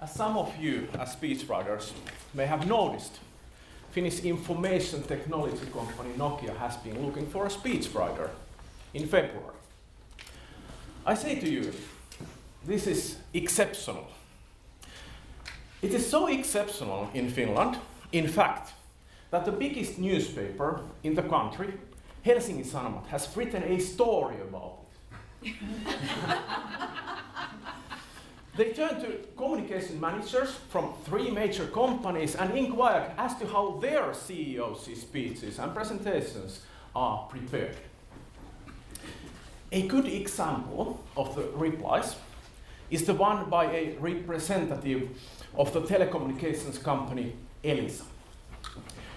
As some of you, as speechwriters, may have noticed, Finnish information technology company Nokia has been looking for a speechwriter in February. I say to you, this is exceptional. It is so exceptional in Finland, in fact, that the biggest newspaper in the country, Helsingin Sanomat, has written a story about it. they turned to communication managers from three major companies and inquired as to how their CEOs' speeches and presentations are prepared. A good example of the replies is the one by a representative of the telecommunications company Elisa.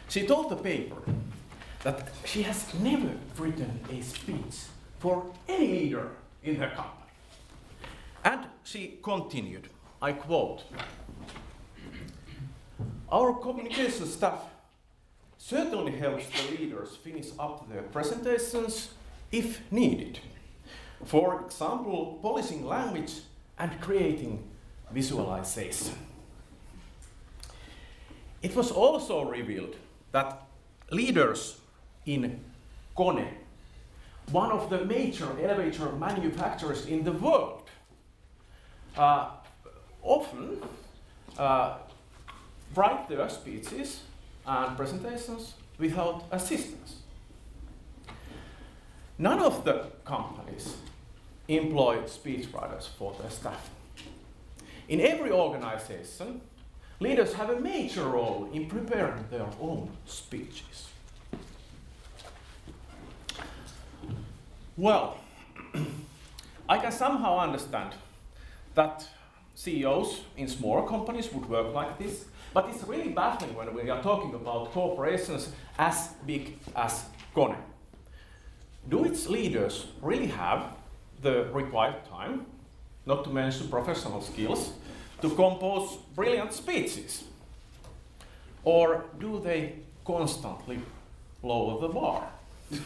She told the paper that she has never written a speech for any leader in her company. And she continued, I quote, Our communication staff certainly helps the leaders finish up their presentations if needed. For example, polishing language and creating visualization. It was also revealed that leaders in Kone, one of the major elevator manufacturers in the world, uh, often uh, write their speeches and presentations without assistance. None of the companies employ speechwriters for their staff. In every organization, leaders have a major role in preparing their own speeches. Well, I can somehow understand that CEOs in smaller companies would work like this, but it's really baffling when we are talking about corporations as big as Kone. Do its leaders really have the required time, not to mention professional skills, to compose brilliant speeches? Or do they constantly lower the bar?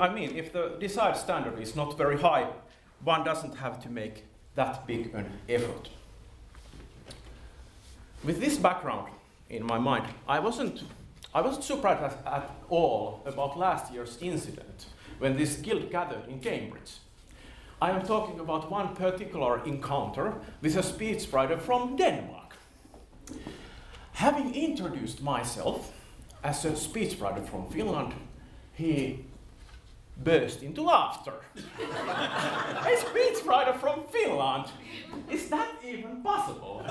I mean, if the desired standard is not very high, one doesn't have to make that big an effort. With this background in my mind, I wasn't, I wasn't surprised at, at all about last year's incident when this guild gathered in Cambridge. I am talking about one particular encounter with a speechwriter from Denmark. Having introduced myself as a speechwriter from Finland, he burst into laughter. a speechwriter from Finland? Is that even possible?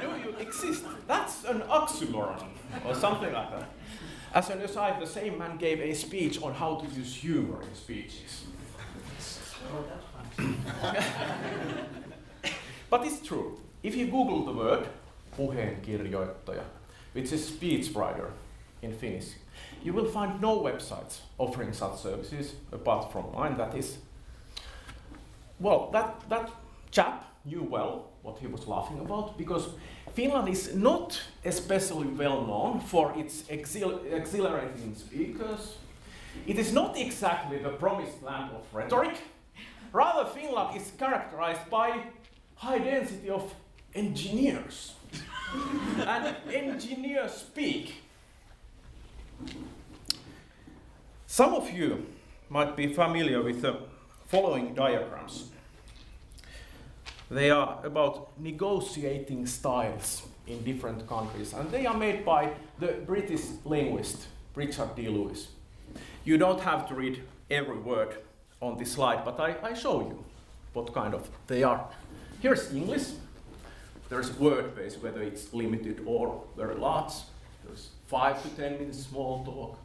Do you exist? That's an oxymoron, or something like that. As an aside, the same man gave a speech on how to use humor in speeches. but it's true. If you Google the word puheenkirjoittaja, which is speechwriter in Finnish, you will find no websites offering such services apart from mine. That is, well, that, that chap knew well what he was laughing about because Finland is not especially well known for its exhil- exhilarating speakers. It is not exactly the promised land of rhetoric. Rather, Finland is characterized by high density of engineers. and engineers speak some of you might be familiar with the following diagrams. They are about negotiating styles in different countries, and they are made by the British linguist Richard D. Lewis. You don't have to read every word on this slide, but I, I show you what kind of they are. Here's English. There's word base, whether it's limited or very large. There's five to ten minutes small talk,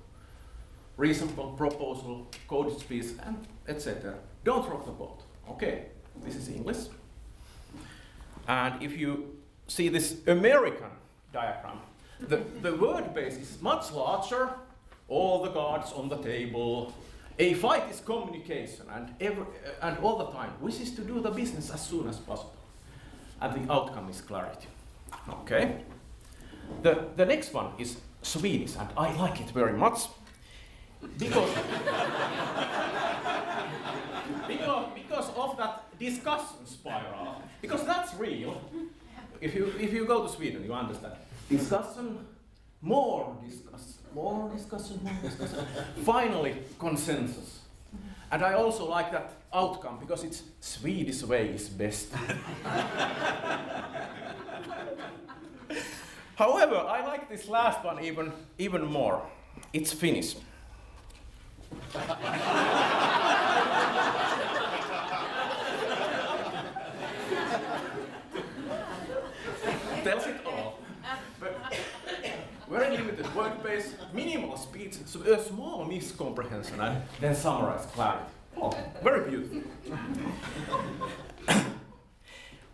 reasonable proposal, coded speech, and etc. Don't rock the boat. Okay, this is English. And if you see this American diagram, the, the word base is much larger, all the cards on the table. A fight is communication, and, every, and all the time wishes to do the business as soon as possible. And the outcome is clarity. Okay? The, the next one is Swedish, and I like it very much because, because, because of that discussion spiral. because that's real. If you, if you go to Sweden, you understand. Discussion, more discussion, more discussion, more discussion. Finally, consensus. And I also like that outcome because it's Swedish way is best. However, I like this last one even, even more. It's Finnish. Tells it all. Very limited word base, minimal speech, so a small miscomprehension, and then summarize clarity. Oh, very beautiful.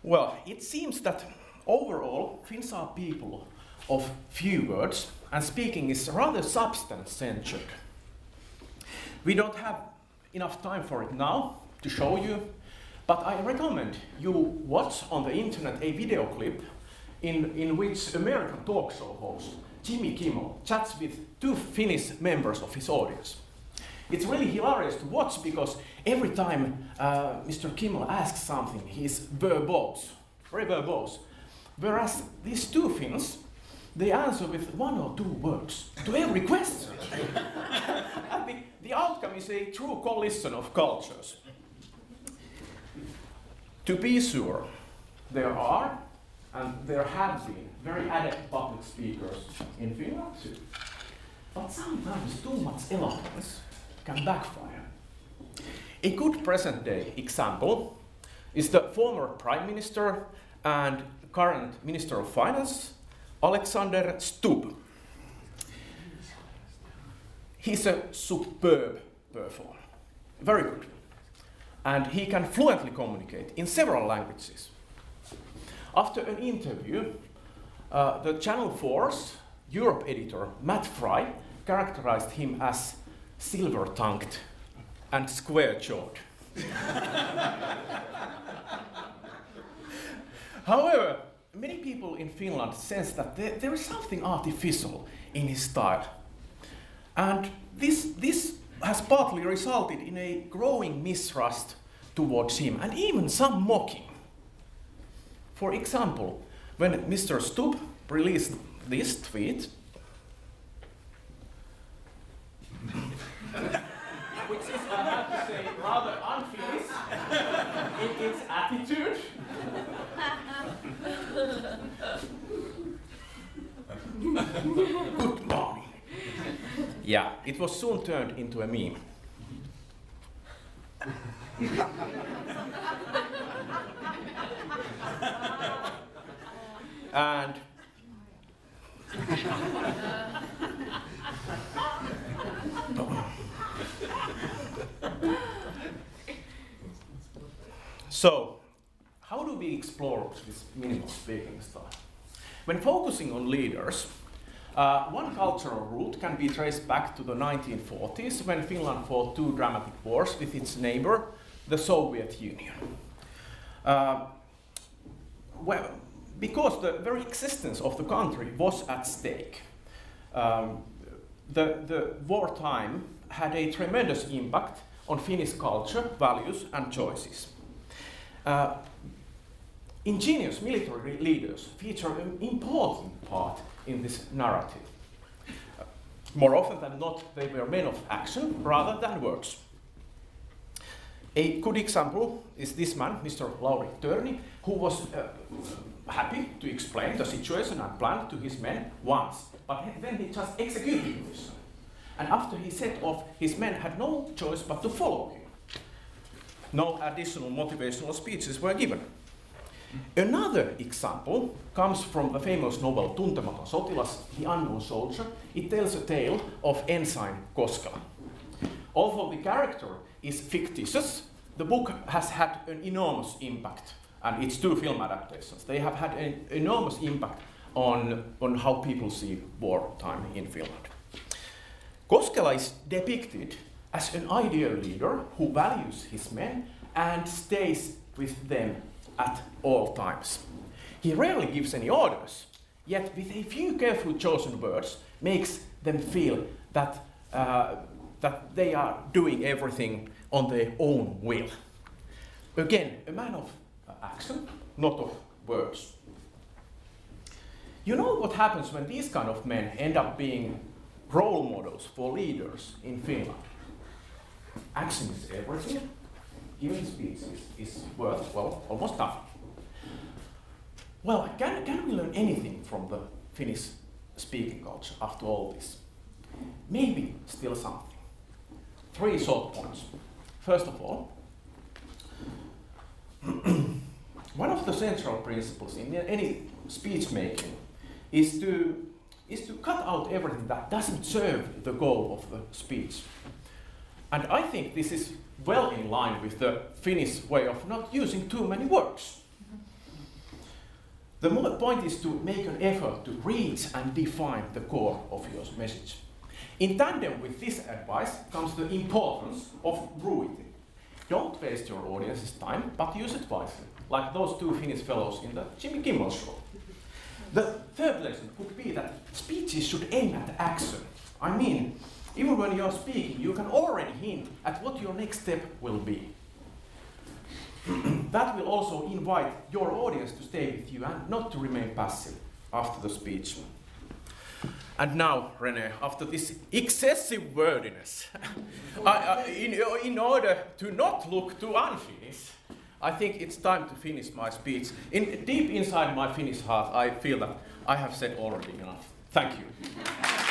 well, it seems that overall, Finns are people of few words, and speaking is rather substance-centric. We don't have enough time for it now to show you, but I recommend you watch on the internet a video clip in, in which American talk show host Jimmy Kimmel chats with two Finnish members of his audience. It's really hilarious to watch because every time uh, Mr. Kimmel asks something, he's verbose, very verbose. Whereas these two Finns, they answer with one or two words to every question. and the, the outcome is a true collision of cultures. To be sure, there are and there have been very adept public speakers in Finland too. But sometimes too much eloquence can backfire. A good present day example is the former Prime Minister and current Minister of Finance, Alexander Stubb. He's a superb performer, very good. And he can fluently communicate in several languages. After an interview, uh, the Channel 4's Europe editor, Matt Frei, characterized him as silver tongued and square jawed. However, many people in Finland sense that there, there is something artificial in his style. And this, this has partly resulted in a growing mistrust towards him and even some mocking. For example, when Mr. Stubb released this tweet, which is, I have to say, rather unfinished in its attitude. Good morning. Yeah, it was soon turned into a meme. and so, we explore this minimal speaking style? When focusing on leaders, uh, one cultural root can be traced back to the 1940s when Finland fought two dramatic wars with its neighbor, the Soviet Union. Uh, well, because the very existence of the country was at stake. Um, the, the wartime had a tremendous impact on Finnish culture, values, and choices. Uh, ingenious military leaders feature an important part in this narrative. More often than not, they were men of action rather than words. A good example is this man, Mr. Lauri Törni, who was uh, happy to explain the situation and plan to his men once, but then he just executed this. And after he set off, his men had no choice but to follow him. No additional motivational speeches were given. Another example comes from the famous novel Tuntematon sotilas, The Unknown Soldier. It tells a tale of Ensign Koskela. Although the character is fictitious, the book has had an enormous impact and it's two film adaptations. They have had an enormous impact on, on how people see wartime in Finland. Koskela is depicted as an ideal leader who values his men and stays with them at all times. He rarely gives any orders, yet with a few carefully chosen words makes them feel that, uh, that they are doing everything on their own will. Again, a man of action, not of words. You know what happens when these kind of men end up being role models for leaders in Finland? Action is everything. Giving speech is, is worth, well, almost nothing. Well, can, can we learn anything from the Finnish speaking culture after all this? Maybe still something. Three short points. First of all, one of the central principles in any speech making is to, is to cut out everything that doesn't serve the goal of the speech. And I think this is well in line with the Finnish way of not using too many words. The point is to make an effort to reach and define the core of your message. In tandem with this advice comes the importance of brevity. Don't waste your audience's time, but use it wisely, like those two Finnish fellows in the Jimmy Kimmel show. The third lesson could be that speeches should aim at action. I mean, even when you're speaking, you can already hint at what your next step will be. that will also invite your audience to stay with you and not to remain passive after the speech. And now, Rene, after this excessive wordiness, I, in, in order to not look too unfinished, I think it's time to finish my speech. In, deep inside my Finnish heart, I feel that I have said already enough. Thank you.